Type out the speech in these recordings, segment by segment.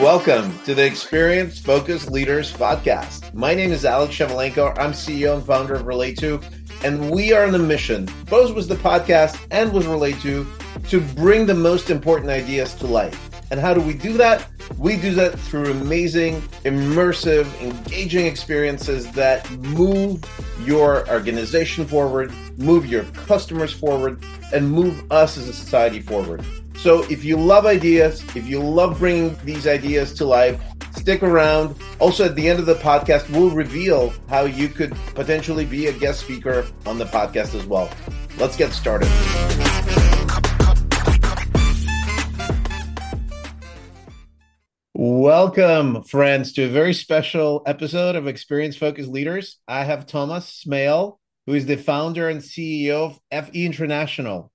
Welcome to the Experience Focused Leaders podcast. My name is Alex Shevelenko. I'm CEO and founder of Relate2, and we are on a mission, both with the podcast and with Relate2, to bring the most important ideas to life. And how do we do that? We do that through amazing, immersive, engaging experiences that move your organization forward, move your customers forward, and move us as a society forward. So if you love ideas, if you love bringing these ideas to life, stick around. Also, at the end of the podcast, we'll reveal how you could potentially be a guest speaker on the podcast as well. Let's get started. Welcome, friends, to a very special episode of Experience Focused Leaders. I have Thomas Smale, who is the founder and CEO of FE International.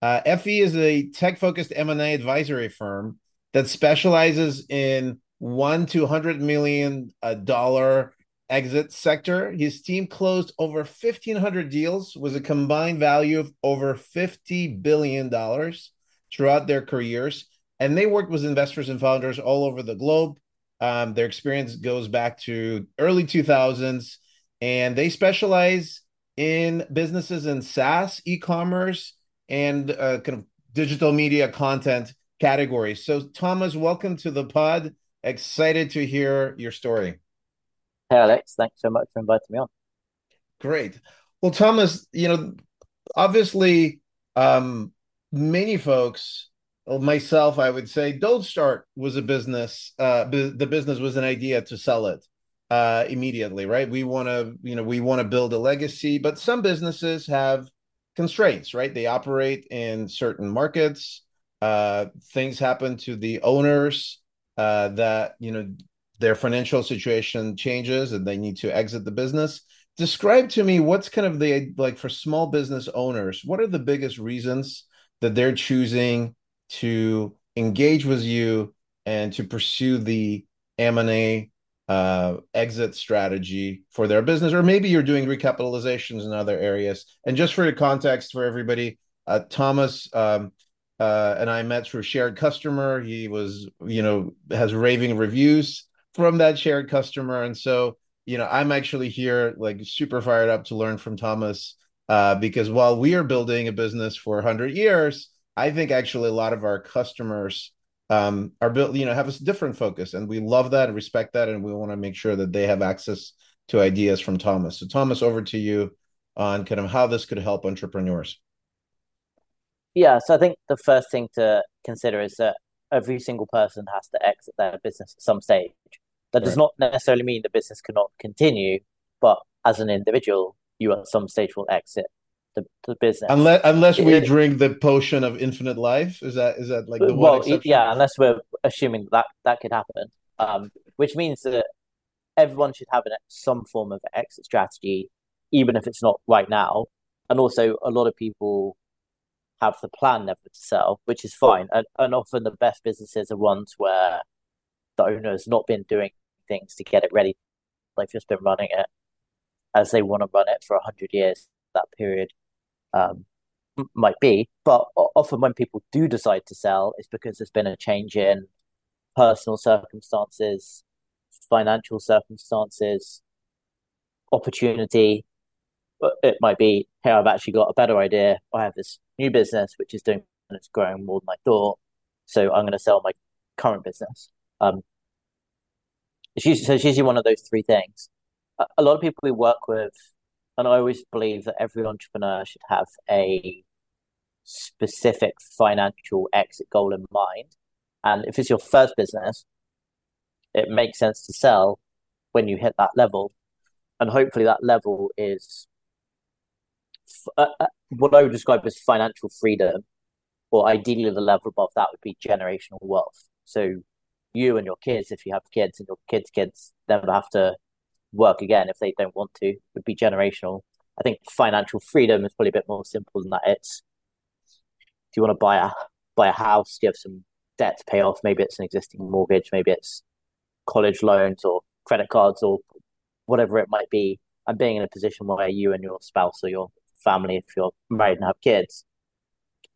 Uh, FE is a tech-focused M&A advisory firm that specializes in one to hundred million dollar exit sector. His team closed over fifteen hundred deals with a combined value of over fifty billion dollars throughout their careers, and they worked with investors and founders all over the globe. Um, their experience goes back to early two thousands, and they specialize in businesses in SaaS, e-commerce and uh, kind of digital media content categories. So, Thomas, welcome to the pod. Excited to hear your story. Hey, Alex. Thanks so much for inviting me on. Great. Well, Thomas, you know, obviously, um, many folks, myself, I would say, don't start was a business. Uh, bu- the business was an idea to sell it uh, immediately, right? We want to, you know, we want to build a legacy, but some businesses have constraints, right? They operate in certain markets. Uh, things happen to the owners uh, that you know their financial situation changes and they need to exit the business. Describe to me what's kind of the like for small business owners. What are the biggest reasons that they're choosing to engage with you and to pursue the M&A uh, exit strategy for their business, or maybe you're doing recapitalizations in other areas. And just for the context for everybody, uh, Thomas um, uh, and I met through shared customer. He was, you know, has raving reviews from that shared customer, and so you know, I'm actually here like super fired up to learn from Thomas uh, because while we are building a business for 100 years, I think actually a lot of our customers um, are built, you know, have a different focus, and we love that and respect that, and we want to make sure that they have access to ideas from Thomas. So, Thomas, over to you on kind of how this could help entrepreneurs. Yeah, so I think the first thing to consider is that every single person has to exit their business at some stage. That does right. not necessarily mean the business cannot continue, but as an individual, you at some stage will exit the, the business. Unless unless we it, drink the potion of infinite life, is that is that like the well, yeah, unless we're assuming that that could happen, um, which means that everyone should have an, some form of exit strategy, even if it's not right now. And also, a lot of people have the plan never to sell, which is fine. And, and often the best businesses are ones where the owner has not been doing things to get it ready. They've just been running it as they want to run it for a hundred years. That period um, might be. But often when people do decide to sell, it's because there's been a change in personal circumstances, financial circumstances, opportunity. It might be, hey, I've actually got a better idea. I have this new business which is doing and it's growing more than I thought. So I'm going to sell my current business. Um, it's usually, so it's usually one of those three things. A, a lot of people we work with and I always believe that every entrepreneur should have a specific financial exit goal in mind. And if it's your first business, it makes sense to sell when you hit that level. And hopefully, that level is uh, uh, what I would describe as financial freedom, or ideally, the level above that would be generational wealth. So, you and your kids, if you have kids, and your kids' kids never have to work again if they don't want to would be generational. I think financial freedom is probably a bit more simple than that. It's do you want to buy a buy a house? Do you have some debt to pay off? Maybe it's an existing mortgage, maybe it's college loans or credit cards or whatever it might be. And being in a position where you and your spouse or your family, if you're married and have kids,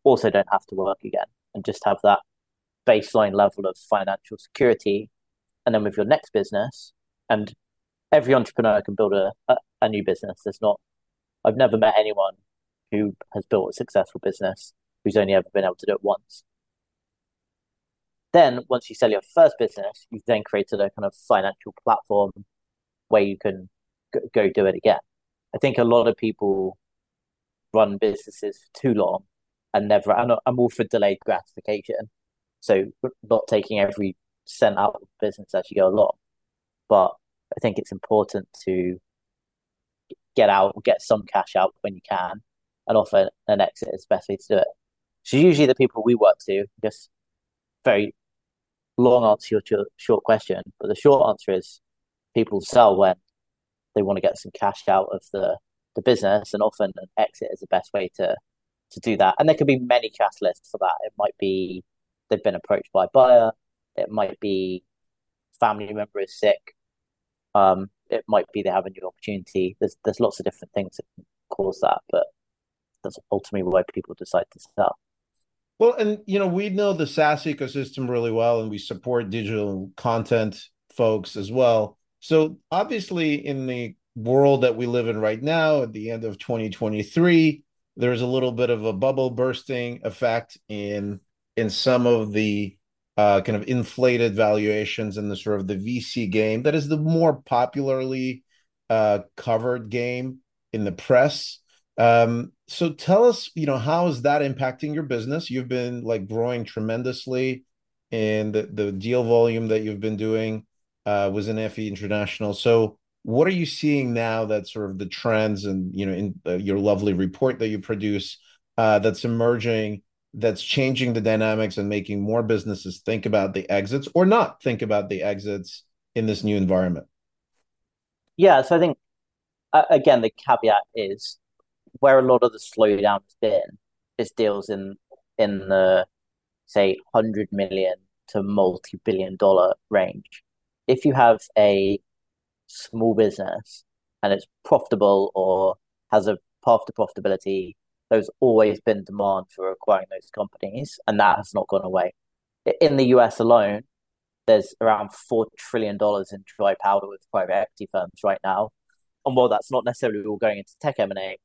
also don't have to work again and just have that baseline level of financial security. And then with your next business, and every entrepreneur can build a, a, a new business. There's not, I've never met anyone who has built a successful business who's only ever been able to do it once. Then, once you sell your first business, you've then created a kind of financial platform where you can go, go do it again. I think a lot of people run businesses for too long and never. I'm, all for delayed gratification, so not taking every cent out of business as you go along. But I think it's important to get out, get some cash out when you can, and offer an exit is the best way to do it. So usually the people we work to, just very long answer to your short question, but the short answer is people sell when they want to get some cash out of the the business, and often an exit is the best way to to do that. And there could be many catalysts for that. It might be they've been approached by a buyer. It might be family member is sick. Um, it might be they have a new opportunity. There's there's lots of different things that cause that, but that's ultimately why people decide to sell. Well, and you know, we know the SaaS ecosystem really well, and we support digital content folks as well. So obviously, in the world that we live in right now, at the end of 2023, there's a little bit of a bubble bursting effect in in some of the uh, kind of inflated valuations in the sort of the VC game that is the more popularly uh, covered game in the press. Um, so tell us, you know, how is that impacting your business? You've been like growing tremendously, and the, the deal volume that you've been doing uh, was in FE International. So what are you seeing now that sort of the trends and you know in uh, your lovely report that you produce uh, that's emerging that's changing the dynamics and making more businesses think about the exits or not think about the exits in this new environment? Yeah, so I think uh, again the caveat is where a lot of the slowdown has been is deals in in the say hundred million to multi billion dollar range. If you have a small business and it's profitable or has a path to profitability, there's always been demand for acquiring those companies, and that has not gone away. In the US alone, there's around $4 trillion in dry powder with private equity firms right now. And while that's not necessarily all going into tech M&A,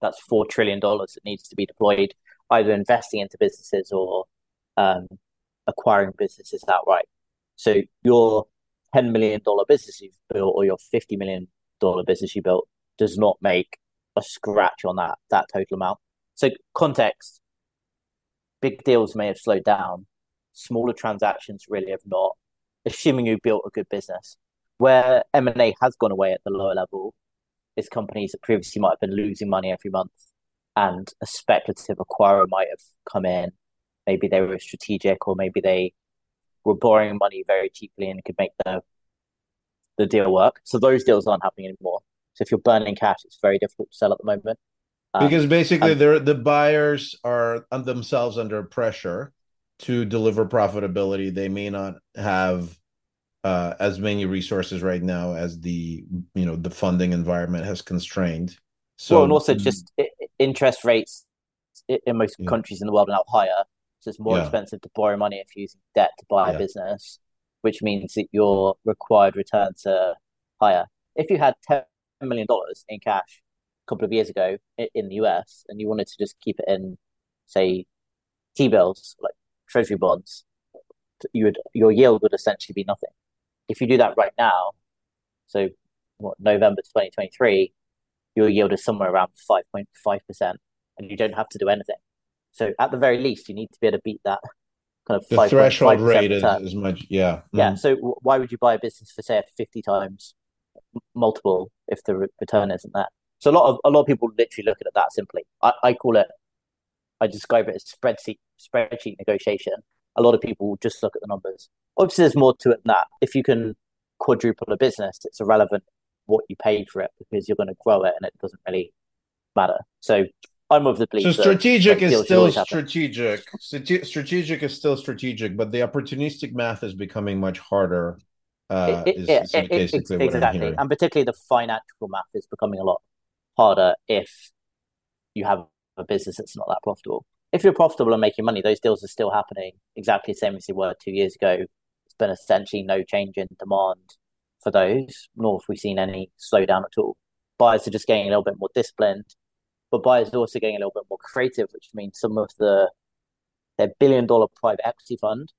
that's $4 trillion that needs to be deployed, either investing into businesses or um, acquiring businesses outright. So your $10 million business you've built or your $50 million business you built does not make a scratch on that that total amount. So context, big deals may have slowed down, smaller transactions really have not. Assuming you built a good business, where M and A has gone away at the lower level, is companies that previously might have been losing money every month, and a speculative acquirer might have come in. Maybe they were strategic, or maybe they were borrowing money very cheaply and could make the the deal work. So those deals aren't happening anymore. So if you're burning cash, it's very difficult to sell at the moment. Um, because basically, um, the buyers are themselves under pressure to deliver profitability. They may not have uh, as many resources right now as the you know the funding environment has constrained. So, well, and also just interest rates in most yeah. countries in the world are now higher, so it's more yeah. expensive to borrow money if you're using debt to buy yeah. a business, which means that your required returns are higher. If you had ten million dollars in cash a couple of years ago in the US, and you wanted to just keep it in, say, T bills like Treasury bonds, you would your yield would essentially be nothing. If you do that right now, so what, November 2023, your yield is somewhere around 5.5%, and you don't have to do anything. So at the very least, you need to be able to beat that kind of the threshold rate is as much. Yeah. Yeah. Mm. So why would you buy a business for say 50 times multiple if the return isn't there. So a lot of a lot of people literally look at it that simply. I, I call it, I describe it as spreadsheet spreadsheet negotiation. A lot of people just look at the numbers. Obviously, there's more to it than that. If you can quadruple a business, it's irrelevant what you paid for it because you're going to grow it, and it doesn't really matter. So I'm of the belief. So strategic is still strategic. Strategic is still strategic, but the opportunistic math is becoming much harder uh, it, it, is, it, exactly, and particularly the financial math is becoming a lot harder if you have a business that's not that profitable. if you're profitable and making money, those deals are still happening exactly the same as they were two years ago. It's been essentially no change in demand for those, nor have we seen any slowdown at all. Buyers are just getting a little bit more disciplined, but buyers are also getting a little bit more creative, which means some of the their billion dollar private equity fund,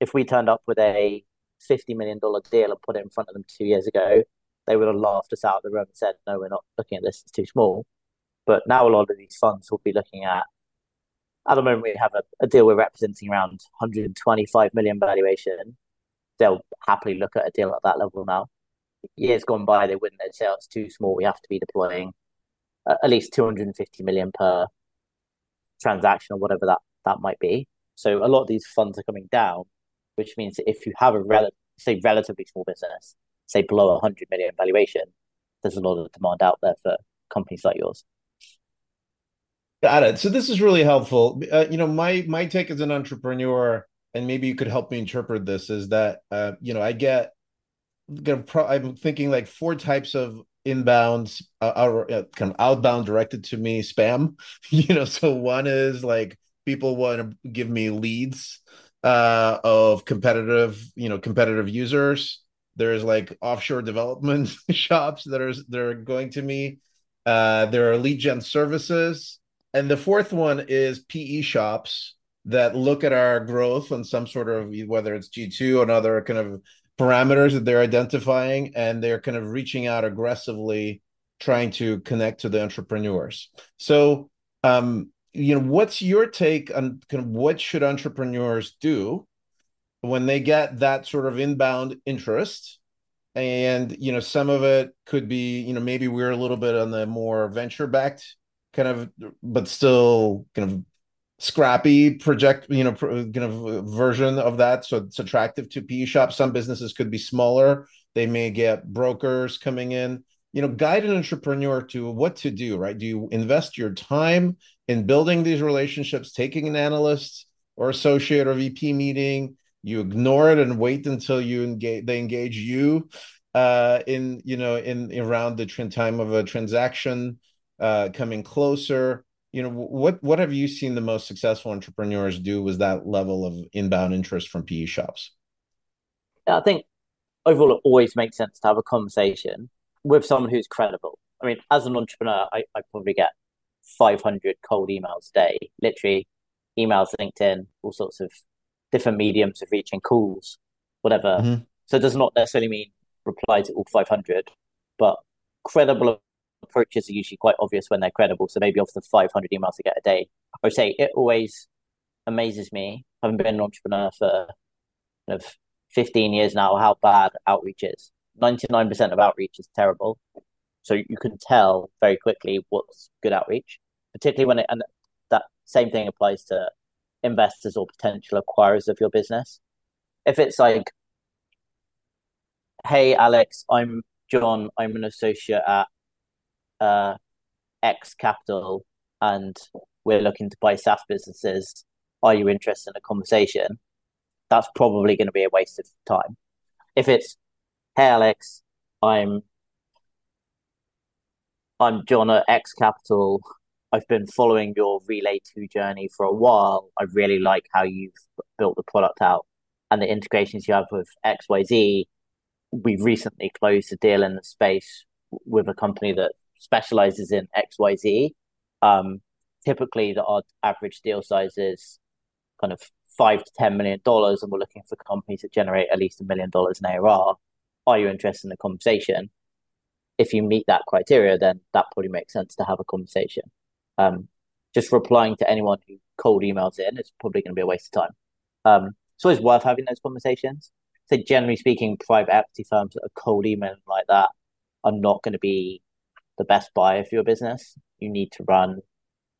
if we turned up with a fifty million dollar deal and put it in front of them two years ago, they would have laughed us out of the room and said, "No, we're not looking at this; it's too small." But now a lot of these funds will be looking at. At the moment, we have a, a deal we're representing around 125 million valuation. They'll happily look at a deal at that level now. Years gone by, they wouldn't. They'd say oh, it's too small. We have to be deploying at least 250 million per transaction or whatever that that might be. So a lot of these funds are coming down, which means if you have a rel- say relatively small business, say below 100 million valuation, there's a lot of demand out there for companies like yours. Got it. So this is really helpful. Uh, you know, my my take as an entrepreneur, and maybe you could help me interpret this, is that uh, you know I get, I'm thinking like four types of inbounds, uh, uh, kind of outbound directed to me spam. You know, so one is like people want to give me leads uh, of competitive, you know, competitive users. There's like offshore development shops that are that are going to me. Uh, there are lead gen services, and the fourth one is PE shops that look at our growth on some sort of whether it's G2 or other kind of parameters that they're identifying, and they're kind of reaching out aggressively, trying to connect to the entrepreneurs. So, um, you know, what's your take on kind of what should entrepreneurs do when they get that sort of inbound interest? And you know, some of it could be, you know, maybe we're a little bit on the more venture backed kind of, but still kind of scrappy project you know kind of version of that. So it's attractive to pe shops. Some businesses could be smaller. They may get brokers coming in. You know guide an entrepreneur to what to do right? Do you invest your time in building these relationships taking an analyst or associate or vp meeting you ignore it and wait until you engage they engage you uh in you know in around the time of a transaction uh coming closer you know what what have you seen the most successful entrepreneurs do with that level of inbound interest from PE shops? I think overall it always makes sense to have a conversation with someone who's credible. I mean, as an entrepreneur, I, I probably get 500 cold emails a day, literally emails, LinkedIn, all sorts of different mediums of reaching calls, whatever. Mm-hmm. So it does not necessarily mean reply to all 500, but credible approaches are usually quite obvious when they're credible. So maybe off the 500 emails I get a day, I would say it always amazes me, having been an entrepreneur for kind of 15 years now, how bad outreach is. 99% of outreach is terrible. So you can tell very quickly what's good outreach, particularly when it, and that same thing applies to investors or potential acquirers of your business. If it's like, hey, Alex, I'm John, I'm an associate at uh, X capital and we're looking to buy SaaS businesses. Are you interested in a conversation? That's probably going to be a waste of time. If it's, hey Alex, I'm I'm John at X Capital. I've been following your Relay 2 journey for a while. I really like how you've built the product out and the integrations you have with XYZ. We've recently closed a deal in the space with a company that specializes in XYZ. Um, typically, the odd average deal size is kind of five to ten million dollars, and we're looking for companies that generate at least a million dollars in ARR. Are you interested in the conversation? If you meet that criteria, then that probably makes sense to have a conversation. Um, just replying to anyone who cold emails in is probably going to be a waste of time. Um, it's always worth having those conversations. So generally speaking, private equity firms that are cold emailing like that are not going to be the best buyer for your business, you need to run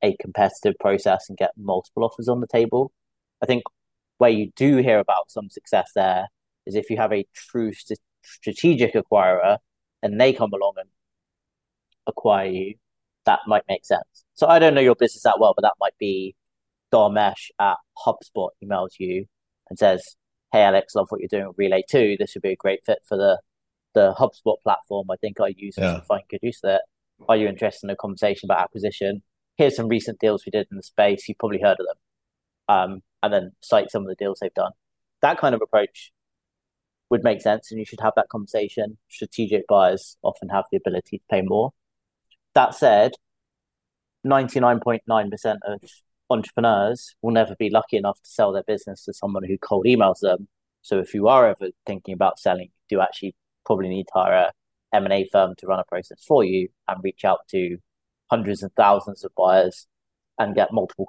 a competitive process and get multiple offers on the table. I think where you do hear about some success there is if you have a true st- strategic acquirer and they come along and acquire you, that might make sense. So I don't know your business that well, but that might be Dharmesh at HubSpot emails you and says, Hey Alex, love what you're doing with Relate2. This would be a great fit for the the HubSpot platform. I think I use yeah. to find good use of it. Are you interested in a conversation about acquisition? here's some recent deals we did in the space. You've probably heard of them. Um, and then cite some of the deals they've done. That kind of approach would make sense, and you should have that conversation. Strategic buyers often have the ability to pay more. That said, 99.9% of entrepreneurs will never be lucky enough to sell their business to someone who cold emails them. So if you are ever thinking about selling, you do actually probably need to hire a M&A firm to run a process for you and reach out to hundreds and thousands of buyers and get multiple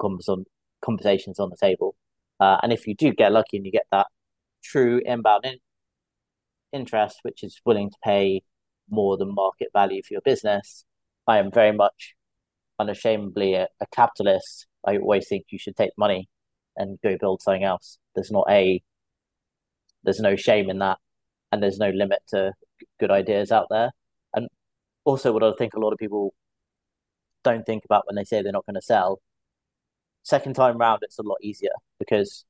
conversations on the table. Uh, and if you do get lucky and you get that true inbound in- interest, which is willing to pay more than market value for your business, I am very much unashamedly a, a capitalist. I always think you should take money and go build something else. There's not a there's no shame in that, and there's no limit to good ideas out there. And also, what I think a lot of people don't think about when they say they're not going to sell. Second time round, it's a lot easier because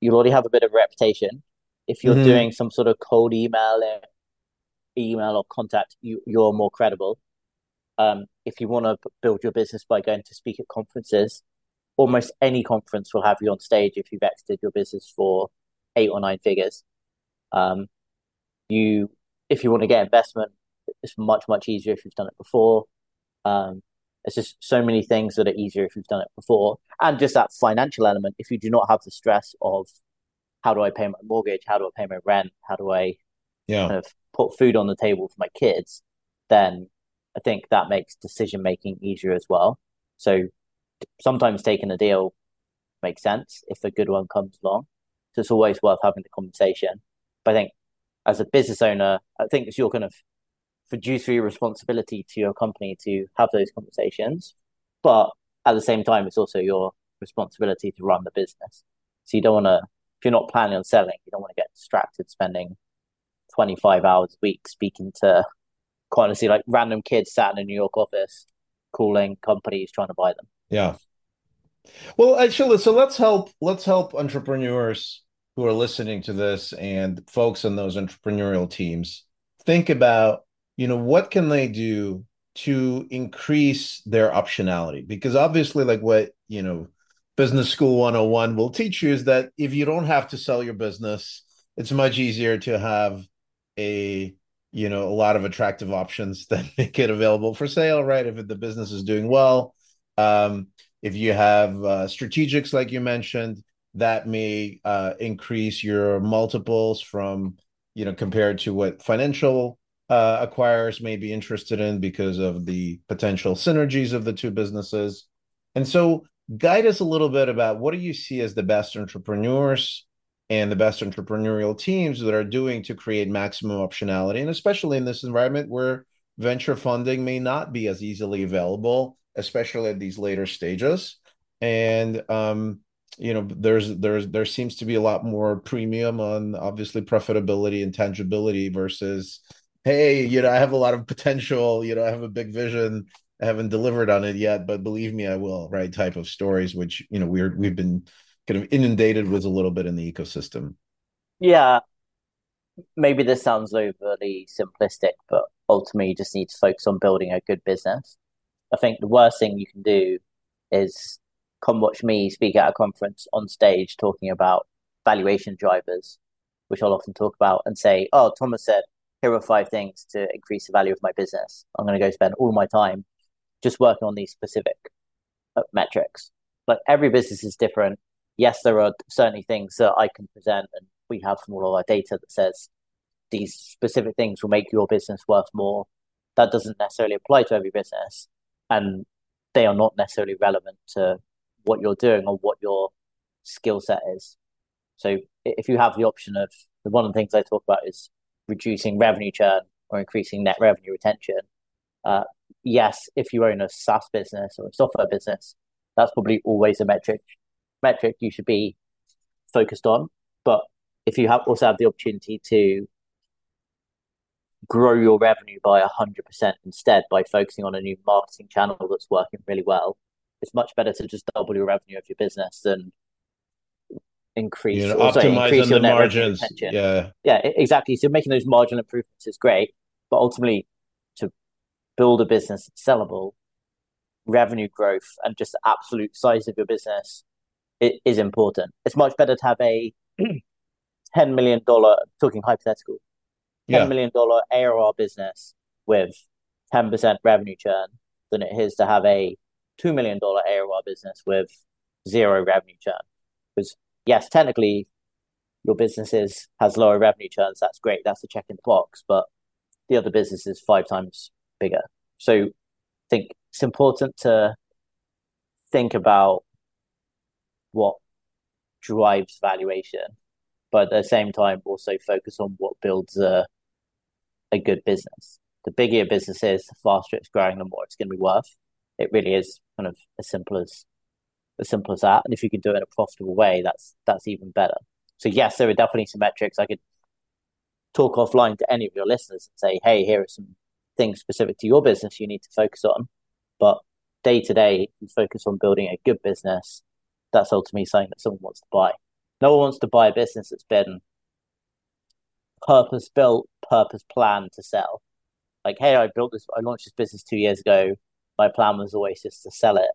you already have a bit of reputation. If you're mm-hmm. doing some sort of cold email, email or contact, you, you're more credible. Um, if you want to build your business by going to speak at conferences, almost any conference will have you on stage if you've exited your business for eight or nine figures. Um, you, if you want to get investment, it's much much easier if you've done it before. Um, it's just so many things that are easier if you've done it before, and just that financial element. If you do not have the stress of how do I pay my mortgage, how do I pay my rent, how do I yeah. kind of put food on the table for my kids, then I think that makes decision making easier as well. So sometimes taking a deal makes sense if a good one comes along. So it's always worth having the conversation. But I think as a business owner, I think it's your kind of fiduciary responsibility to your company to have those conversations. But at the same time, it's also your responsibility to run the business. So you don't want to, if you're not planning on selling, you don't want to get distracted spending 25 hours a week speaking to quite honestly like random kids sat in a New York office calling companies trying to buy them. Yeah. Well, actually, so let's help let's help entrepreneurs who are listening to this and folks in those entrepreneurial teams think about, you know, what can they do to increase their optionality? Because obviously, like what, you know, business school 101 will teach you is that if you don't have to sell your business, it's much easier to have a you know a lot of attractive options that make it available for sale right? If the business is doing well um, if you have uh, strategics like you mentioned that may uh, increase your multiples from you know compared to what financial uh, acquirers may be interested in because of the potential synergies of the two businesses. And so guide us a little bit about what do you see as the best entrepreneurs and the best entrepreneurial teams that are doing to create maximum optionality. And especially in this environment where venture funding may not be as easily available, especially at these later stages. And um, you know, there's there's there seems to be a lot more premium on obviously profitability and tangibility versus, hey, you know, I have a lot of potential, you know, I have a big vision. I haven't delivered on it yet, but believe me, I will. Right, type of stories, which you know we're we've been kind of inundated with a little bit in the ecosystem. Yeah, maybe this sounds overly simplistic, but ultimately you just need to focus on building a good business. I think the worst thing you can do is come watch me speak at a conference on stage talking about valuation drivers, which I'll often talk about, and say, Oh, Thomas said, here are five things to increase the value of my business. I'm going to go spend all my time just working on these specific uh, metrics. But every business is different yes, there are certainly things that I can present, and we have from all of our data that says these specific things will make your business worth more. That doesn't necessarily apply to every business, and they are not necessarily relevant to what you're doing or what your skill set is. So, if you have the option of the one of the things I talk about is reducing revenue churn or increasing net revenue retention. Uh, yes, if you own a SaaS business or a software business, that's probably always a metric metric you should be focused on. But if you have also have the opportunity to grow your revenue by 100% instead by focusing on a new marketing channel that's working really well, it's much better to just double your revenue of your business than increase, you know, also increase your net margins. Yeah. Yeah, exactly. So making those marginal improvements is great, but ultimately build a business that's sellable, revenue growth and just the absolute size of your business it is important. It's much better to have a ten million dollar talking hypothetical, ten yeah. million dollar ARR business with ten percent revenue churn than it is to have a two million dollar ARR business with zero revenue churn. Because yes, technically your business is, has lower revenue churns. That's great. That's a check in the box. But the other business is five times bigger. So I think it's important to think about what drives valuation, but at the same time also focus on what builds a a good business. The bigger your business is, the faster it's growing, the more it's going to be worth. It really is kind of as simple as as simple as that. And if you can do it in a profitable way, that's that's even better. So yes, there are definitely some metrics I could talk offline to any of your listeners and say, hey, here are some things specific to your business you need to focus on. But day to day, you focus on building a good business. That's ultimately something that someone wants to buy. No one wants to buy a business that's been purpose built, purpose planned to sell. Like, hey, I built this, I launched this business two years ago. My plan was always just to sell it.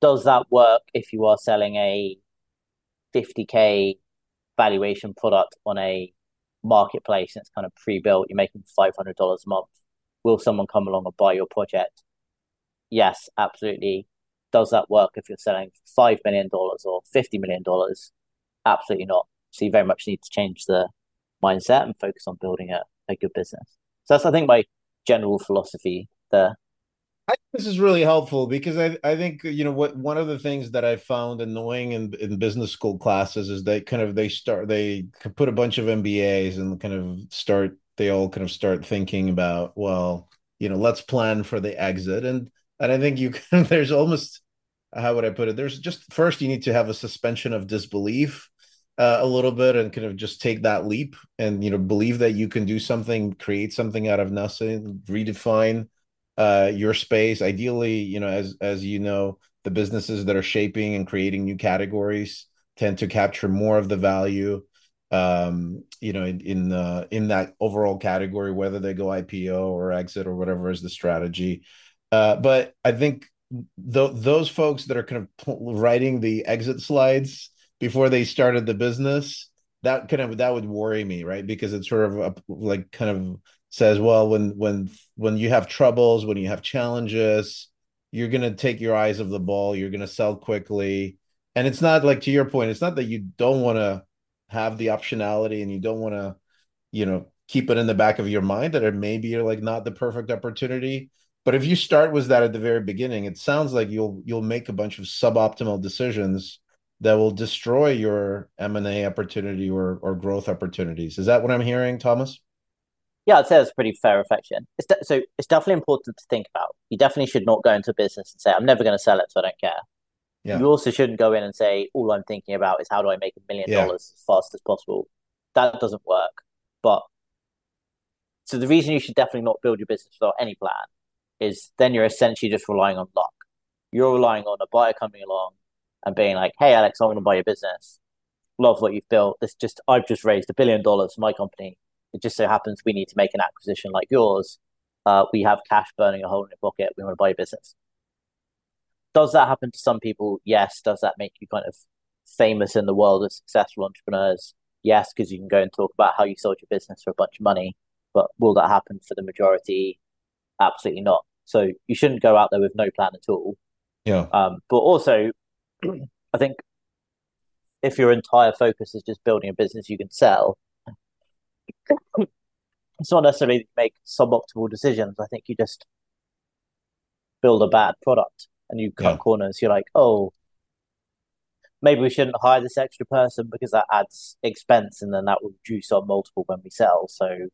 Does that work if you are selling a 50k valuation product on a marketplace and it's kind of pre-built, you're making $500 a month. Will someone come along and buy your project? Yes, absolutely. Does that work if you're selling $5 million or $50 million? Absolutely not. So you very much need to change the mindset and focus on building a, a good business. So that's, I think, my general philosophy there. I this is really helpful because I, I think you know what one of the things that I found annoying in, in business school classes is they kind of they start they put a bunch of MBAs and kind of start they all kind of start thinking about well you know let's plan for the exit and and I think you can there's almost how would I put it there's just first you need to have a suspension of disbelief uh, a little bit and kind of just take that leap and you know believe that you can do something create something out of nothing redefine uh, your space. Ideally, you know, as as you know, the businesses that are shaping and creating new categories tend to capture more of the value um you know in in, in that overall category whether they go ipo or exit or whatever is the strategy uh but i think th- those folks that are kind of writing the exit slides before they started the business that kind of that would worry me right because it's sort of a, like kind of says, well, when when when you have troubles, when you have challenges, you're gonna take your eyes of the ball. You're gonna sell quickly, and it's not like to your point. It's not that you don't want to have the optionality and you don't want to, you know, keep it in the back of your mind that it maybe you're like not the perfect opportunity. But if you start with that at the very beginning, it sounds like you'll you'll make a bunch of suboptimal decisions that will destroy your M&A opportunity or or growth opportunities. Is that what I'm hearing, Thomas? yeah, I'd say that's a pretty fair reflection. It's de- so it's definitely important to think about. You definitely should not go into a business and say, "I'm never going to sell it, so I don't care." Yeah. You also shouldn't go in and say, "All I'm thinking about is how do I make a million dollars as fast as possible." That doesn't work. But so the reason you should definitely not build your business without any plan is then you're essentially just relying on luck. You're relying on a buyer coming along and being like, "Hey, Alex, I want to buy your business. Love what you've built. This just I've just raised a billion dollars for my company it just so happens we need to make an acquisition like yours. Uh, we have cash burning a hole in your pocket. We want to buy a business. Does that happen to some people? Yes. Does that make you kind of famous in the world as successful entrepreneurs? Yes, because you can go and talk about how you sold your business for a bunch of money. But will that happen for the majority? Absolutely not. So you shouldn't go out there with no plan at all. Yeah. Um, but also, I think if your entire focus is just building a business you can sell, it's not necessarily make suboptimal decisions. I think you just build a bad product and you cut yeah. corners. You're like, oh, maybe we shouldn't hire this extra person because that adds expense and then that will reduce our multiple when we sell. So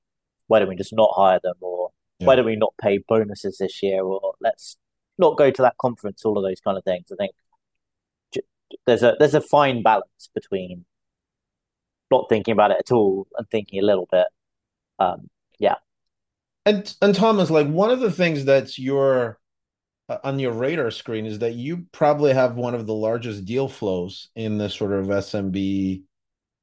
why don't we just not hire them or yeah. why don't we not pay bonuses this year or let's not go to that conference, all of those kind of things. I think there's a there's a fine balance between not thinking about it at all and thinking a little bit. Um, yeah. And and Thomas, like one of the things that's your Uh, on your radar screen is that you probably have one of the largest deal flows in the sort of SMB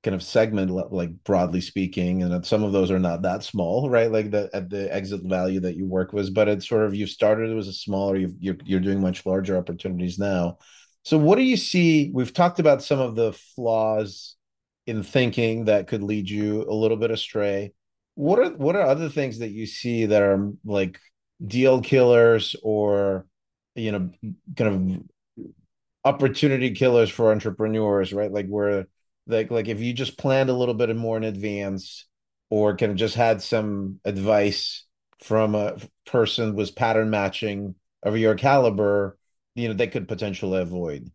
kind of segment like broadly speaking and some of those are not that small right? Like the at the exit value that you work with but it's sort of you started was a smaller you you're, you're doing much larger opportunities now. So what do you see? We've talked about some of the flaws in thinking that could lead you a little bit astray. What are what are other things that you see that are like deal killers or you know kind of opportunity killers for entrepreneurs right? Like where like like if you just planned a little bit more in advance or kind of just had some advice from a person was pattern matching of your caliber you know they could potentially avoid.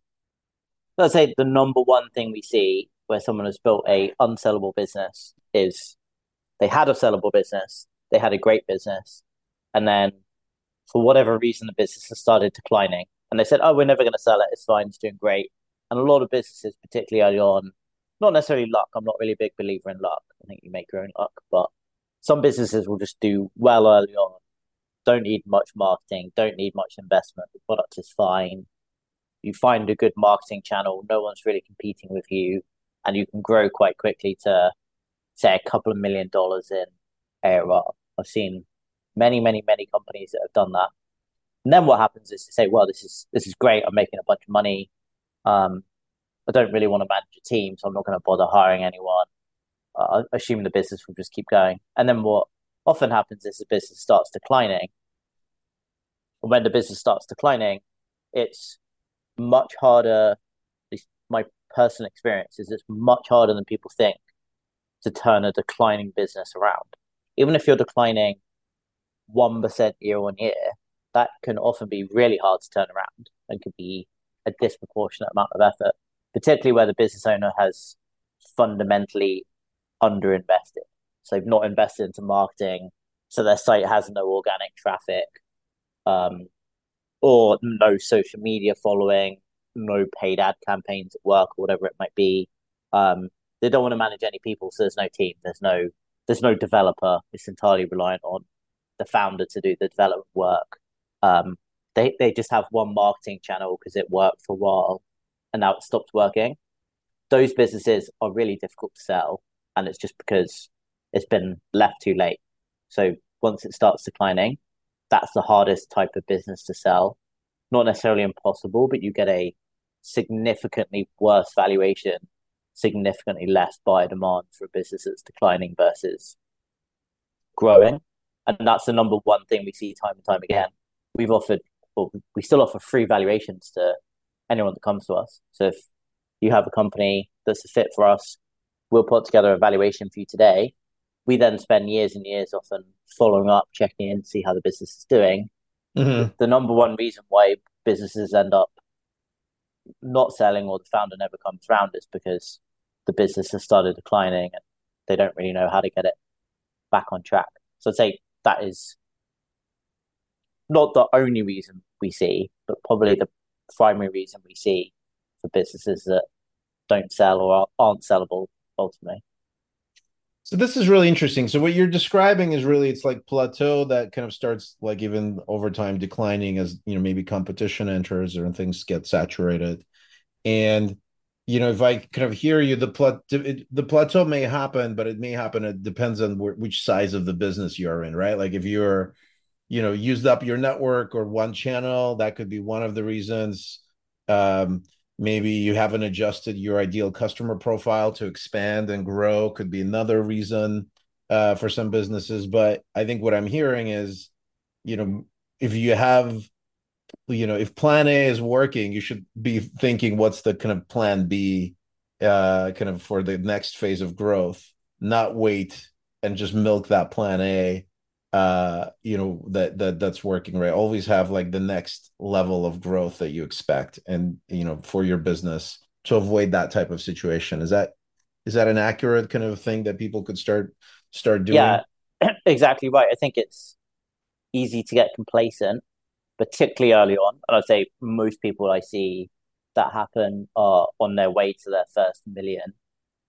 Let's say the number one thing we see where someone has built a unsellable business is they had a sellable business they had a great business and then for whatever reason the business has started declining and they said oh we're never going to sell it it's fine it's doing great and a lot of businesses particularly early on not necessarily luck. I'm not really a big believer in luck. I think you make your own luck, but some businesses will just do well early on. Don't need much marketing. Don't need much investment. The product is fine. You find a good marketing channel. No one's really competing with you, and you can grow quite quickly to say a couple of million dollars in ARR. I've seen many, many, many companies that have done that. And then what happens is to say, well, this is this is great. I'm making a bunch of money. Um, I don't really want to manage a team, so I'm not going to bother hiring anyone. Uh, assuming the business will just keep going. And then what often happens is the business starts declining. And when the business starts declining, it's much harder. At least my personal experience is it's much harder than people think to turn a declining business around. Even if you're declining one percent year on year, that can often be really hard to turn around and could be a disproportionate amount of effort particularly where the business owner has fundamentally underinvested. So they've not invested into marketing, so their site has no organic traffic, um, or no social media following, no paid ad campaigns at work or whatever it might be. Um, they don't want to manage any people, so there's no team, there's no there's no developer. It's entirely reliant on the founder to do the development work. Um, they they just have one marketing channel because it worked for a while, and now it stopped working. Those businesses are really difficult to sell, and it's just because it's been left too late. So once it starts declining, that's the hardest type of business to sell. Not necessarily impossible, but you get a significantly worse valuation, significantly less buyer demand for a business that's declining versus growing. And that's the number one thing we see time and time again. We've offered, well, we still offer free valuations to anyone that comes to us. So if you have a company that's a fit for us, we'll put together a valuation for you today. We then spend years and years often following up, checking in, see how the business is doing. Mm-hmm. The number one reason why businesses end up not selling or the founder never comes around is because the business has started declining and they don't really know how to get it back on track. So I'd say that is not the only reason we see, but probably the primary reason we see for businesses that don't sell or aren't sellable ultimately. So this is really interesting. So what you're describing is really it's like plateau that kind of starts like even over time declining as you know maybe competition enters or things get saturated, and you know if I kind of hear you, the plat the plateau may happen, but it may happen. It depends on where, which size of the business you're in, right? Like if you're you know used up your network or one channel that could be one of the reasons um, maybe you haven't adjusted your ideal customer profile to expand and grow could be another reason uh, for some businesses but i think what i'm hearing is you know if you have you know if plan a is working you should be thinking what's the kind of plan b uh kind of for the next phase of growth not wait and just milk that plan a uh you know that that that's working right? Always have like the next level of growth that you expect and you know for your business to avoid that type of situation. Is that is that an accurate kind of thing that people could start start doing? Yeah exactly right. I think it's easy to get complacent particularly early on and i'd say most people i see that happen are on their way to their first million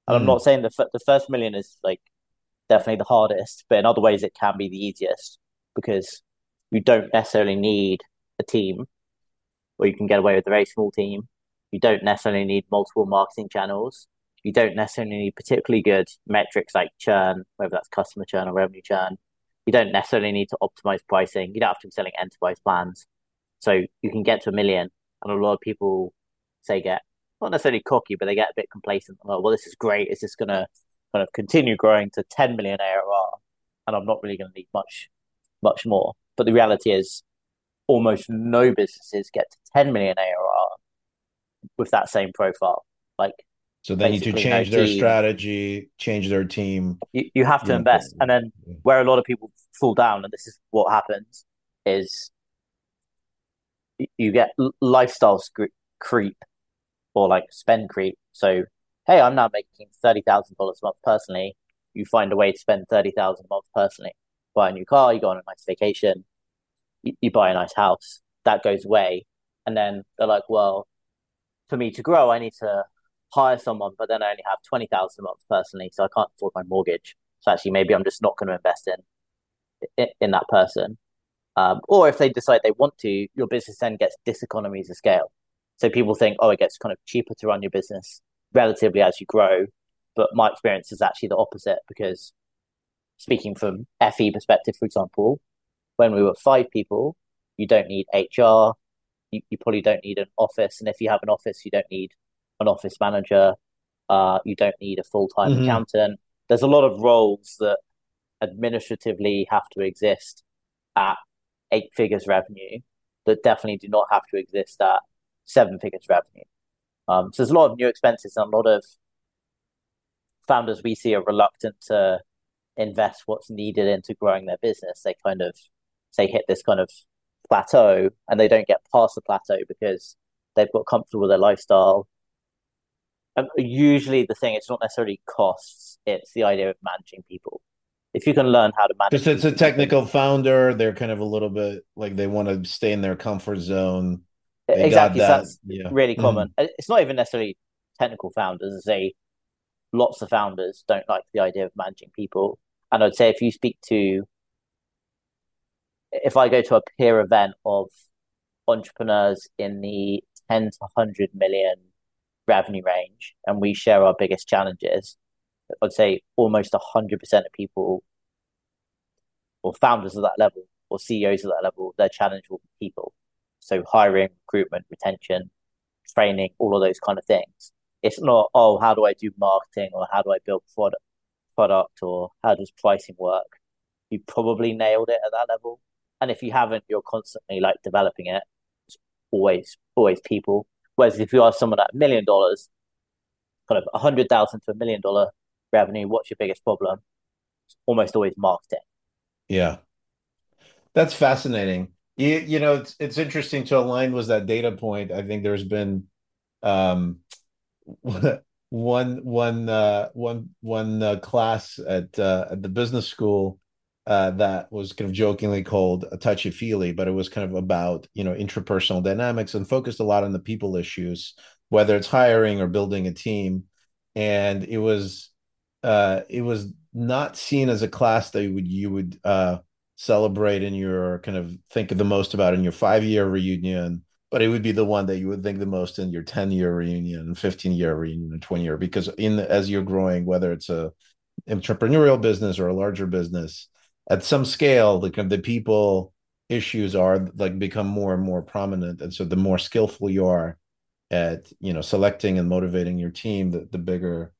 and mm. i'm not saying the, the first million is like definitely the hardest, but in other ways it can be the easiest because you don't necessarily need a team, or you can get away with a very small team. You don't necessarily need multiple marketing channels. You don't necessarily need particularly good metrics like churn, whether that's customer churn or revenue churn. You don't necessarily need to optimize pricing. You don't have to be selling enterprise plans. So you can get to a million. And a lot of people say get not necessarily cocky, but they get a bit complacent. Like, well, this is great. Is this going to kind of continue growing to 10 million ARR? And I'm not really going to need much, much more. But the reality is, almost no businesses get to 10 million ARR with that same profile. Like, so they need to change no their team. strategy, change their team. You, you have to yeah. invest. And then where a lot of people fall down, and this is what happens, is you get lifestyle creep or like spend creep. So, hey, I'm now making thirty thousand dollars a month personally. You find a way to spend thirty thousand a month personally. Buy a new car, you go on a nice vacation, you, you buy a nice house. That goes away, and then they're like, well, for me to grow, I need to hire someone, but then I only have twenty thousand a month personally, so I can't afford my mortgage. So actually, maybe I'm just not going to invest in in that person. Um, or if they decide they want to, your business then gets diseconomies of scale. So people think, oh, it gets kind of cheaper to run your business relatively as you grow. But my experience is actually the opposite because speaking from FE perspective, for example, when we were five people, you don't need HR. You, you probably don't need an office. And if you have an office, you don't need an office manager. Uh, you don't need a full time mm-hmm. accountant. There's a lot of roles that administratively have to exist at eight figures revenue that definitely do not have to exist at seven figures revenue. Um, so there's a lot of new expenses and a lot of founders we see are reluctant to invest what's needed into growing their business. They kind of say hit this kind of plateau and they don't get past the plateau because they've got comfortable with their lifestyle. And usually the thing it's not necessarily costs, it's the idea of managing people if you can learn how to manage. Because it's a technical founder, they're kind of a little bit like they want to stay in their comfort zone. They exactly, that. so that's yeah. really mm-hmm. common. Mm. It's not even necessarily technical founders. Say lots of founders don't like the idea of managing people, and I'd say if you speak to, if I go to a peer event of entrepreneurs in the ten to hundred million revenue range, and we share our biggest challenges, I'd say almost hundred percent of people or founders of that level or CEOs of that level, their challenge will be people. So hiring, recruitment, retention, training, all of those kind of things. It's not, oh, how do I do marketing or how do I build product product or how does pricing work? You probably nailed it at that level. And if you haven't, you're constantly like developing it. It's always, always people. Whereas if you are someone at a million dollars, kind of a hundred thousand to a million dollar revenue, what's your biggest problem? It's almost always marketing. Yeah. That's fascinating. You, you know, it's it's interesting to align was that data point. I think there's been um one one uh one one uh, class at uh at the business school uh, that was kind of jokingly called a touchy feely, but it was kind of about you know intrapersonal dynamics and focused a lot on the people issues, whether it's hiring or building a team. And it was uh, it was not seen as a class that you would you would uh, celebrate in your kind of think the most about in your five year reunion, but it would be the one that you would think the most in your ten year reunion, fifteen year reunion, twenty year because in as you're growing, whether it's a entrepreneurial business or a larger business, at some scale, the the people issues are like become more and more prominent, and so the more skillful you are at you know selecting and motivating your team, the, the bigger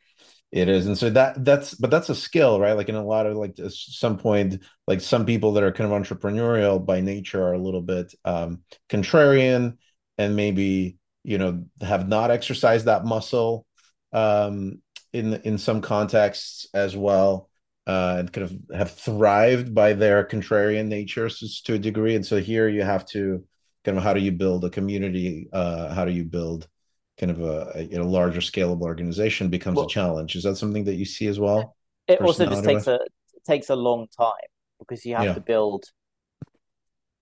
it is. And so that that's but that's a skill right? Like in a lot of like some point like some people that are kind of entrepreneurial by nature are a little bit um contrarian and maybe you know have not exercised that muscle um in in some contexts as well uh and kind of have thrived by their contrarian natures to a degree and so here you have to kind of how do you build a community uh how do you build kind of a, a, a larger scalable organization becomes well, a challenge. Is that something that you see as well? It also just takes a takes a long time because you have yeah. to build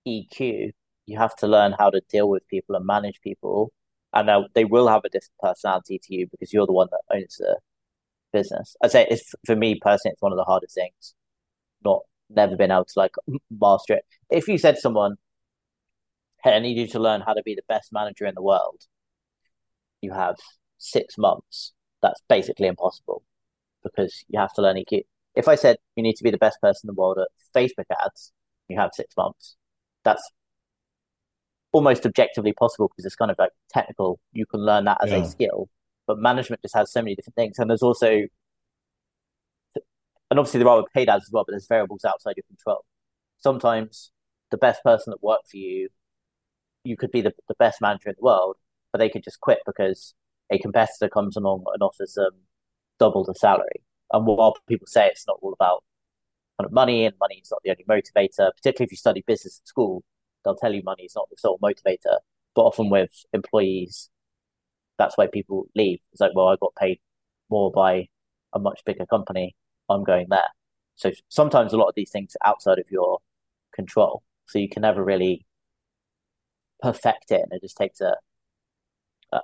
EQ. You have to learn how to deal with people and manage people, and they will have a different personality to you because you're the one that owns the business. I'd say it's for me personally, it's one of the hardest things. Not never been able to like master it. If you said to someone, "Hey, I need you to learn how to be the best manager in the world," you have six months. that's basically impossible because you have to learn EQ. If I said you need to be the best person in the world at Facebook ads, you have six months. That's almost objectively possible because it's kind of like technical. You can learn that as yeah. a skill, but management just has so many different things. And there's also, and obviously there are paid ads as well, but there's variables outside your control. Sometimes the best person that worked for you, you could be the, the best manager in the world, but they could just quit because a competitor comes along and offers them double the salary. And while people say it's not all about kind of money and money is not the only motivator, particularly if you study business at school, they'll tell you money is not the sole motivator. But often with employees, that's why people leave. It's like, well, I got paid more by a much bigger company. I'm going there. So sometimes a lot of these things are outside of your control. So you can never really perfect it, and it just takes a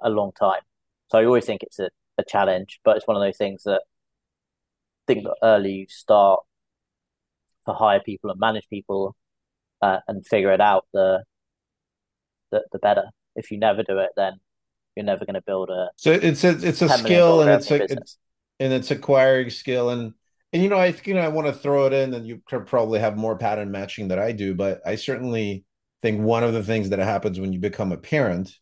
a long time. So I always think it's a, a challenge, but it's one of those things that I think the early you start to hire people and manage people uh, and figure it out, the, the the better. If you never do it, then you're never going to build a. So it's a it's a skill and it's a it's, and it's acquiring skill and and you know I think you know I want to throw it in and you could probably have more pattern matching that I do, but I certainly think one of the things that happens when you become a parent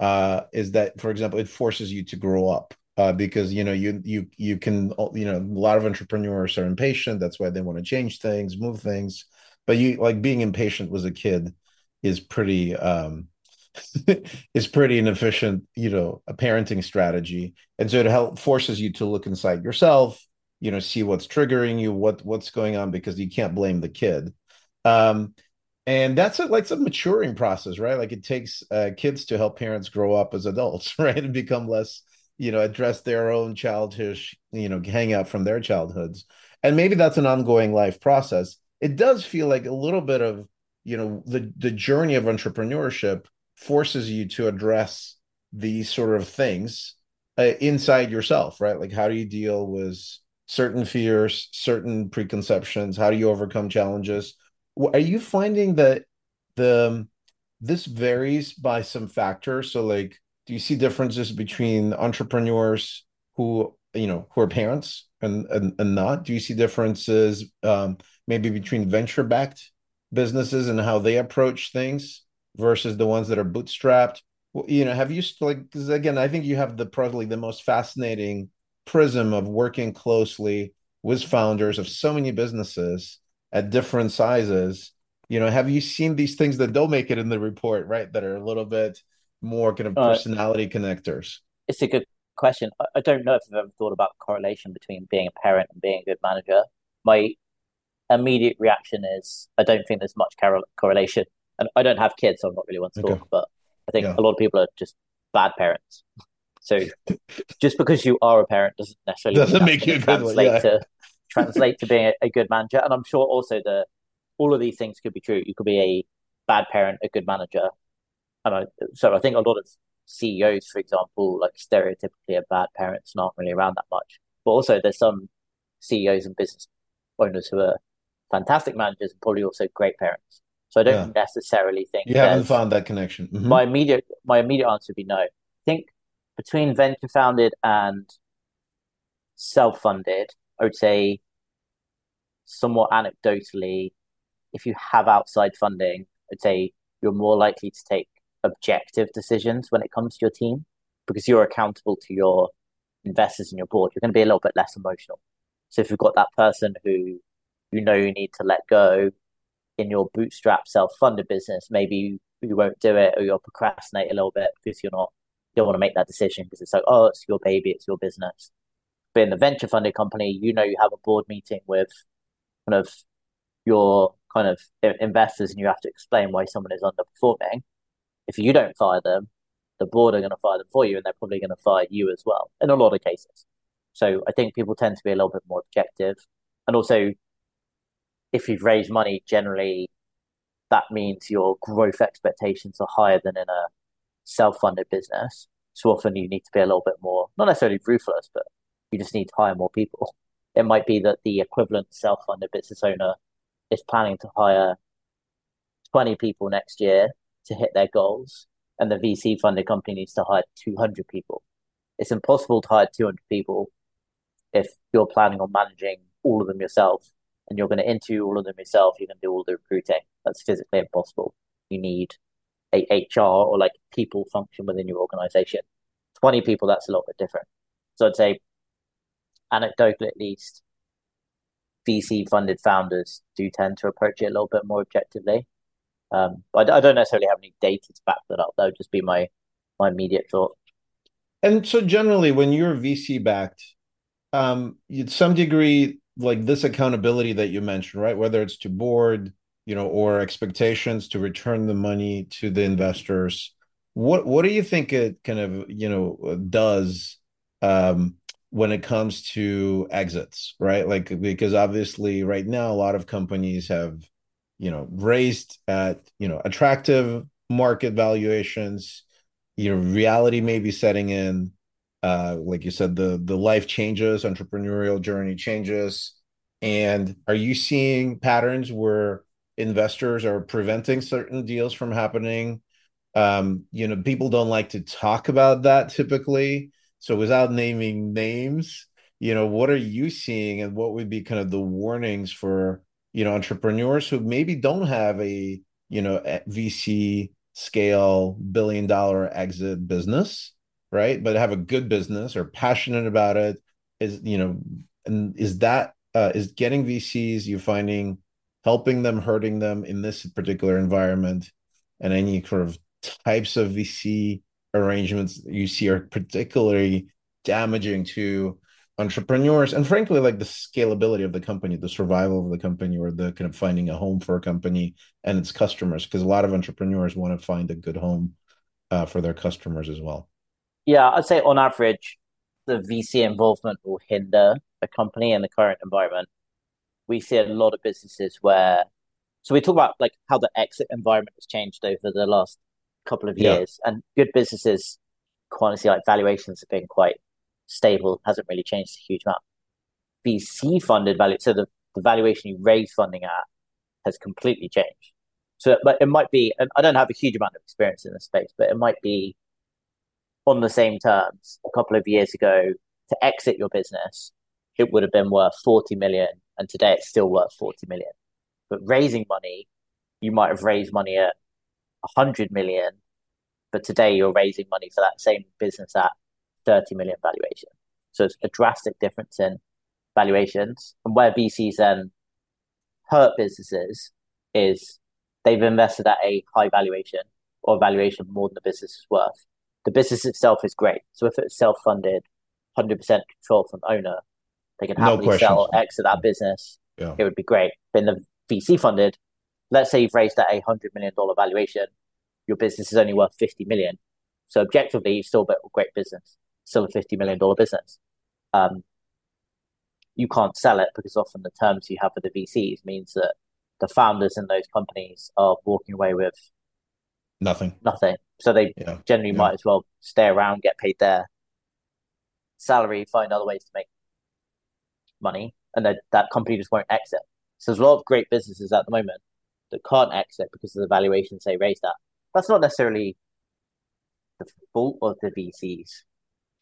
uh, is that, for example, it forces you to grow up. Uh, because you know you you you can you know a lot of entrepreneurs are impatient. That's why they want to change things, move things. But you like being impatient was a kid is pretty um, is pretty inefficient, you know, a parenting strategy. And so it help forces you to look inside yourself, you know, see what's triggering you, what what's going on, because you can't blame the kid. Um, and that's a, like a maturing process right like it takes uh, kids to help parents grow up as adults right and become less you know address their own childish you know hang out from their childhoods and maybe that's an ongoing life process it does feel like a little bit of you know the the journey of entrepreneurship forces you to address these sort of things uh, inside yourself right? Like how do you deal with certain fears certain preconceptions? How do you overcome challenges? Are you finding that the this varies by some factors? So like do you see differences between entrepreneurs who you know who are parents and and, and not? Do you see differences um, maybe between venture backed businesses and how they approach things versus the ones that are bootstrapped. You know have you like because again i think you have the probably the most fascinating prism of working closely with founders of so many businesses at different sizes. You know have you seen these things that don't make it in the report right? That are a little bit more kind of uh, personality uh, connectors. it's a good question. I don't know if i've ever thought about correlation between being a parent and being a good manager. My immediate reaction is i don't think there's much correlation and i don't have kids so i'm not really one to okay. talk but i think yeah. a lot of people are just bad parents so just because you are a parent doesn't necessarily doesn't make you a good one, yeah. to translate to being a, a, good manager. And I'm sure also that all of these things could be true. You could be a bad parent, a good manager. And I, so I think a lot of CEOs, for example, like stereotypically are bad parents, not really around that much. But also there's some CEOs and business owners who are fantastic managers and probably also great parents. So I don't yeah. necessarily think you haven't found that connection. Mm-hmm. My immediate my immediate answer would be no. I think between venture founded and self funded, I would say somewhat anecdotally, if you have outside funding, I'd say you're more likely to take objective decisions when it comes to your team because you're accountable to your investors and your board. You're going to be a little bit less emotional. So if you've got that person who you know you need to let go in your bootstrap self-funded business, maybe you, won't do it or you'll procrastinate a little bit because you're not you don't want to make that decision because it's like, oh, it's your baby, it's your business. But in the venture funded company, you know you have a board meeting with kind of your kind of investors and you have to explain why someone is underperforming. If you don't fire them, the board are going to fire them for you and they're probably going to fire you as well in a lot of cases. So I think people tend to be a little bit more objective. And also, if you've raised money, generally that means your growth expectations are higher than in a self funded business. So often you need to be a little bit more, not necessarily ruthless, but you just need to hire more people. It might be that the equivalent self funded business owner is planning to hire 20 people next year to hit their goals, and the VC funded company needs to hire 200 people. it's impossible to hire 200 people if you're planning on managing all of them yourself and you're going to interview all of them yourself, you're going to do all the recruiting. That's physically impossible. You need a HR or like people function within your organization. 20 people, that's a little bit different. So I'd say, anecdotally at least, VC funded founders do tend to approach it a little bit more objectively. Um, I, I don't necessarily have any data to back that up. That would just be my my immediate thought. And so generally, when you're VC backed, um, to some degree, like this accountability that you mentioned, right? Whether it's to board, you know, or expectations to return the money to the investors. What what do you think it kind of you know does um, when it comes to exits, right? Like because obviously right now a lot of companies have you know raised at you know attractive market valuations. You know, reality may be setting in. Uh, like you said, the the life changes, entrepreneurial journey changes. And are you seeing patterns where investors are preventing certain deals from happening? Um, you know, people don't like to talk about that typically. So without naming names, you know, what are you seeing and what would be kind of the warnings for, you know, entrepreneurs who maybe don't have a, you know, VC scale billion dollar exit business, right? But have a good business or passionate about it is, you know, and is that uh, is getting VCs you finding helping them, hurting them in this particular environment, and any sort of types of VC arrangements you see are particularly damaging to entrepreneurs and frankly like the scalability of the company the survival of the company or the kind of finding a home for a company and its customers because a lot of entrepreneurs want to find a good home uh, for their customers as well yeah i'd say on average the vc involvement will hinder a company in the current environment. We see a lot of businesses where so we talk about like how the exit environment has changed over the last couple of years yeah. and good businesses quantity like valuations have been quite stable hasn't really changed a huge amount. Vc funded value so the, the valuation you raise funding at has completely changed. So but it might be and i don't have a huge amount of experience in this space but it might be on the same terms a couple of years ago to exit your business it would have been worth 40 million and today it's still worth 40 million. But raising money, you might have raised money at 100 million, but today you're raising money for that same business at 30 million valuation. So it's a drastic difference in valuations. And where VCs then hurt businesses is they've invested at a high valuation or valuation more than the business is worth. The business itself is great. So if it's self funded, 100% control from owner, they can happily no sell or exit that business. Yeah. It would be great. But in the VC funded, let's say you've raised at a hundred million dollar valuation, your business is only worth fifty million. So objectively, you've still built a great business, still a fifty million dollar business. Um, you can't sell it because often the terms you have with the VCs means that the founders in those companies are walking away with nothing. Nothing. So they yeah. generally yeah. might as well stay around, get paid their salary, find other ways to make money and that that company just won't exit. So there's a lot of great businesses at the moment that can't exit because of the valuations they raised at. That's not necessarily the fault of the VCs.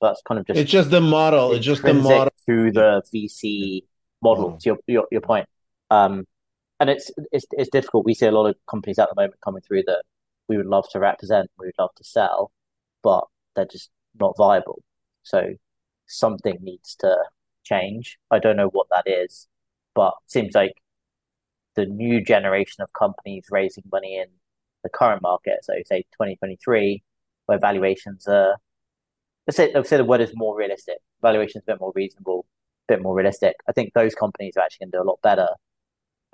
That's kind of just it's just the model. It's just the model to the VC model. To your, your your point, um, and it's it's it's difficult. We see a lot of companies at the moment coming through that we would love to represent, we would love to sell, but they're just not viable. So something needs to change. I don't know what that is, but seems like the new generation of companies raising money in the current market, so say 2023, where valuations are, let's say, let's say the word is more realistic, valuations a bit more reasonable, a bit more realistic. I think those companies are actually going to do a lot better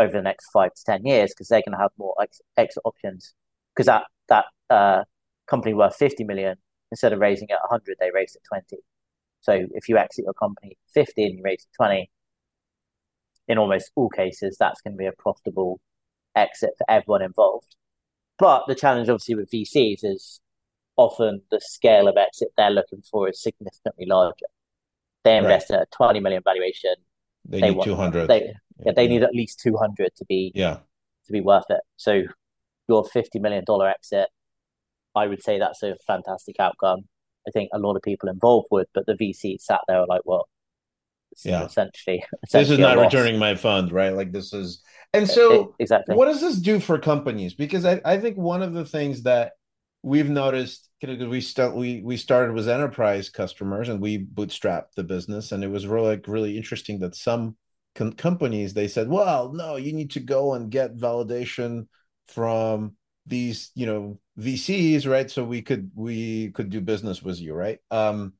over the next five to 10 years because they're going to have more ex- exit options. Because that, that uh, company worth 50 million, instead of raising it 100, they raised it 20. So if you exit your company 50 and you raise 20, in almost all cases, that's going to be a profitable exit for everyone involved. But the challenge, obviously, with VCs is often the scale of exit they're looking for is significantly larger. They invest right. at a 20 million valuation. They, they need want, 200. They, yeah, they need at least 200 to be yeah to be worth it. So your 50 million dollar exit, I would say that's a fantastic outcome. I think a lot of people involved would, but the VC sat there like, well, yeah, essentially, essentially this is not returning my fund, right? Like this is, and so it, exactly, what does this do for companies? Because I, I think one of the things that we've noticed because we start we we started with enterprise customers and we bootstrapped the business and it was really like really interesting that some com- companies they said well no you need to go and get validation from these you know vcs right? So we could we could do business with you right? Um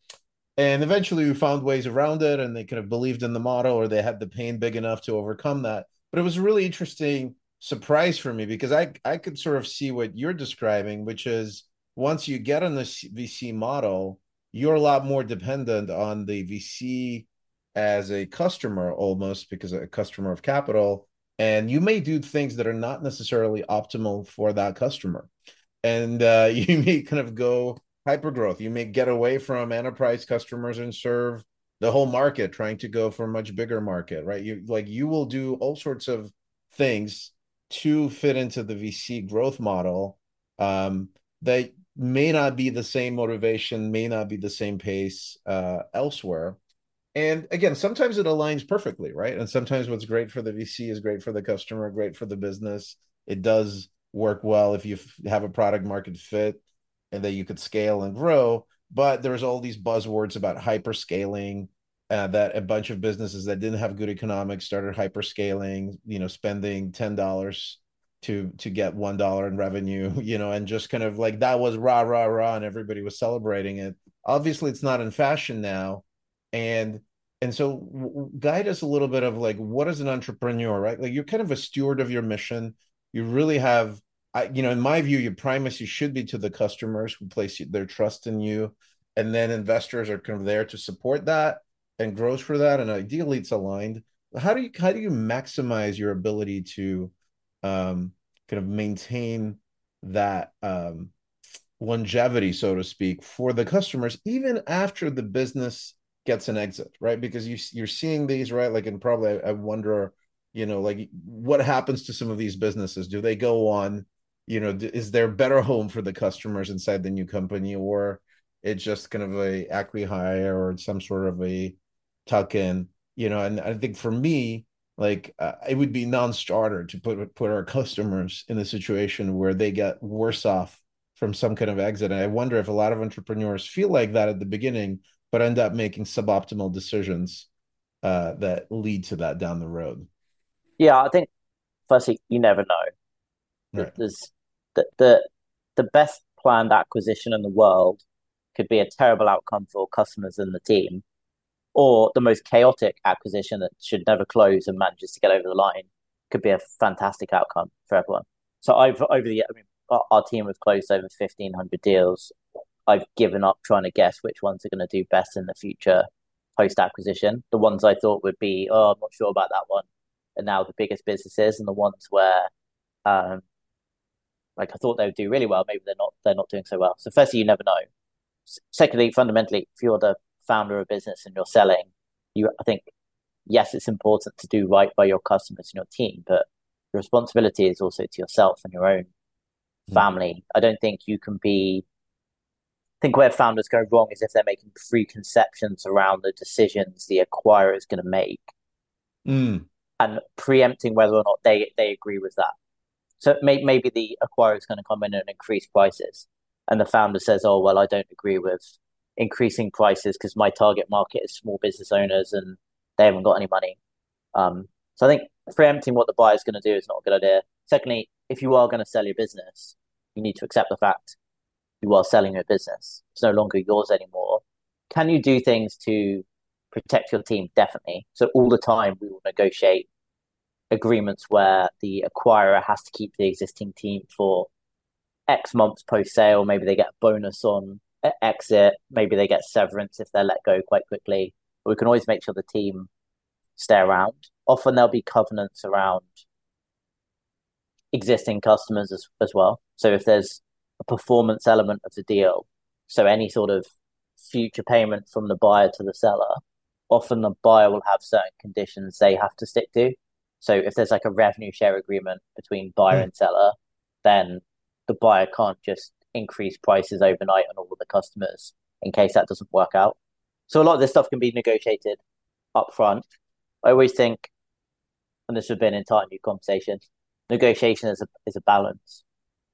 and eventually we found ways around it and they kind of believed in the model or they had the pain big enough to overcome that. But it was a really interesting surprise for me because I I could sort of see what you're describing, which is once you get on the VC model, you're a lot more dependent on the VC as a customer almost because a customer of capital, and you may do things that are not necessarily optimal for that customer, and uh, you may kind of go hyper growth. You may get away from enterprise customers and serve the whole market, trying to go for a much bigger market, right? You like you will do all sorts of things to fit into the VC growth model um, that may not be the same motivation, may not be the same pace uh, elsewhere. And again, sometimes it aligns perfectly, right? And sometimes what's great for the VC is great for the customer, great for the business. It does work well if you have a product market fit and that you could scale and grow. But there's all these buzzwords about hyperscaling uh, that a bunch of businesses that didn't have good economics started hyperscaling, you know, spending ten dollars to to get one dollar in revenue, you know, and just kind of like that was rah rah rah, and everybody was celebrating it. Obviously, it's not in fashion now, and and so guide us a little bit of like what is an entrepreneur, right? Like you're kind of a steward of your mission. You really have, I, you know, in my view, your primacy should be to the customers who place their trust in you, and then investors are kind of there to support that and grows for that, and ideally it's aligned. How do you how do you maximize your ability to um, kind of maintain that um, longevity, so to speak, for the customers, even after the business gets an exit, right? Because you you're seeing these, right? Like, and probably I, I wonder, you know, like what happens to some of these businesses? Do they go on? You know, is there a better home for the customers inside the new company, or it's just kind of a acqui-hire or some sort of a tuck in, you know, and I think for me, like uh, it would be non-starter to put put our customers in a situation where they get worse off from some kind of exit. And I wonder if a lot of entrepreneurs feel like that at the beginning, but end up making suboptimal decisions uh, that lead to that down the road. Yeah, I think firstly, you never know. Right. There's the, the the best planned acquisition in the world could be a terrible outcome for customers and the team, or the most chaotic acquisition that should never close and manages to get over the line could be a fantastic outcome for everyone. So I've over the I mean, our, team have closed over fifteen hundred deals. I've given up trying to guess which ones are going to do best in the future post acquisition. The ones I thought would be, oh, I'm not sure about that one, are now the biggest businesses, and the ones where, um, like I thought they would do really well, maybe they're not. They're not doing so well. So firstly, you never know. Secondly, fundamentally, if you're the founder of a business and you're selling, you I think yes, it's important to do right by your customers and your team, but the responsibility is also to yourself and your own mm. family. I don't think you can be I think where founders go wrong is if they're making preconceptions around the decisions the acquirer is going to make mm. and preempting whether or not they, they agree with that. So may, maybe the acquirer is going to come in and increase prices, and the founder says, "Oh well, I don't agree with increasing prices because my target market is small business owners and they haven't got any money. Um, so I think preempting what the buyer is going to do is not a good idea. Secondly, if you are going to sell your business, you need to accept the fact you are selling your business. It's no longer yours anymore. Can you do things to protect your team? Definitely. So all the time we will negotiate agreements where the acquirer has to keep the existing team for X months post sale. Maybe they get a bonus on exit. Maybe they get severance if they're let go quite quickly. But we can always make sure the team stay around. Often there'll be covenants around existing customers as, as well. So if there's a performance element of the deal, so any sort of future payment from the buyer to the seller, often the buyer will have certain conditions they have to stick to. So if there's like a revenue share agreement between buyer mm. and seller, then the buyer can't just increase prices overnight on all of the customers in case that doesn't work out. So a lot of this stuff can be negotiated up front. I always think, and this has been an time new conversation, negotiation is a is a balance.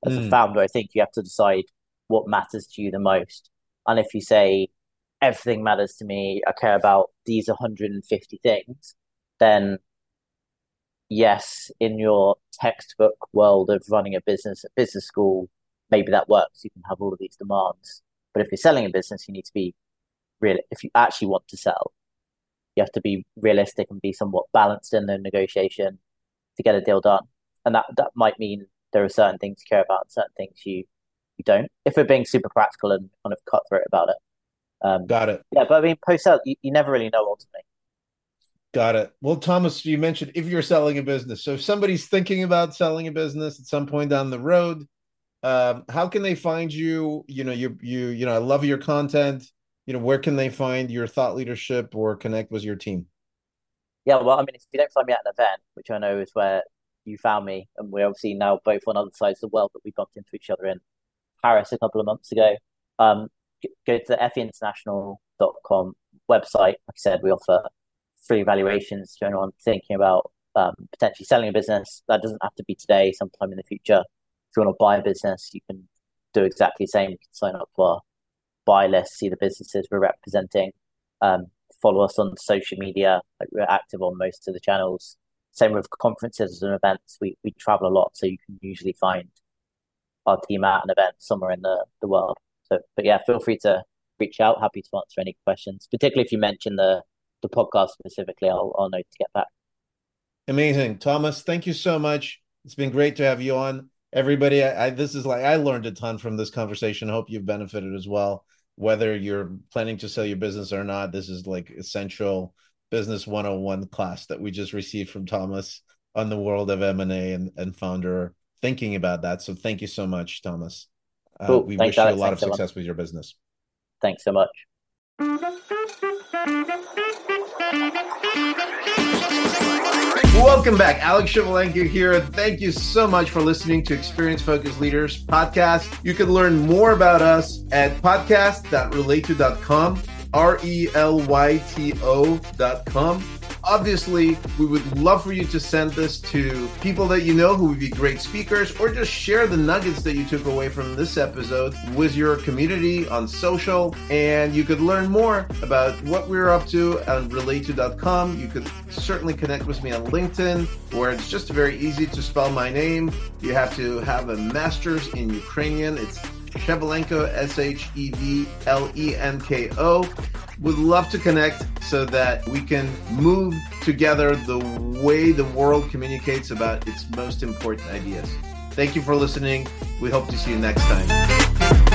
As mm. a hmm. founder, I think you have to decide what matters to you the most. And if you say everything matters to me, I care about these 150 things, then yes, in your textbook world of running a business at business school, maybe that works. You can have all of these demands. But if you're selling a business, you need to be real. If you actually want to sell, you have to be realistic and be somewhat balanced in the negotiation to get a deal done. And that, that might mean there are certain things you care about and certain things you, you don't. If we're being super practical and kind of cutthroat about it. Um, Got it. Yeah, but I mean, post sale, you, you never really know ultimately. Got it. Well, Thomas, you mentioned if you're selling a business. So if somebody's thinking about selling a business at some point down the road, um, how can they find you? You know, you you you know, I love your content. You know, where can they find your thought leadership or connect with your team? Yeah, well, I mean, if you don't find me at an event, which I know is where you found me, and we're obviously now both on other sides of the world, but we bumped into each other in Paris a couple of months ago. Um, go to the feinternational.com website. Like I said, we offer free evaluations to anyone thinking about um, potentially selling a business. That doesn't have to be today, sometime in the future. If you want to buy a business, you can do exactly the same. You can sign up for our buy list, see the businesses we're representing, um, follow us on social media. Like we're active on most of the channels. Same with conferences and events. We we travel a lot, so you can usually find our team at an event somewhere in the, the world. So, but yeah, feel free to reach out. Happy to answer any questions, particularly if you mention the the podcast specifically, I'll, I'll know to get back. Amazing. Thomas, thank you so much. It's been great to have you on. Everybody, I, I, this is like I learned a ton from this conversation. Hope you've benefited as well. Whether you're planning to sell your business or not, this is like essential business 101 class that we just received from Thomas on the world of M&A and, and founder thinking about that. So thank you so much, Thomas. Uh, cool. we Thanks, wish Alex. you a lot Thanks of success so with your business. Thanks so much. Welcome back. Alex Shevelenko here. Thank you so much for listening to Experience Focused Leaders podcast. You can learn more about us at podcast.relate2.com, R E L Y T com. Obviously, we would love for you to send this to people that you know who would be great speakers, or just share the nuggets that you took away from this episode with your community on social. And you could learn more about what we're up to on relate2.com. You could certainly connect with me on LinkedIn, where it's just very easy to spell my name. You have to have a master's in Ukrainian. It's Shevelenko, S H E V L E N K O. Would love to connect so that we can move together the way the world communicates about its most important ideas. Thank you for listening. We hope to see you next time.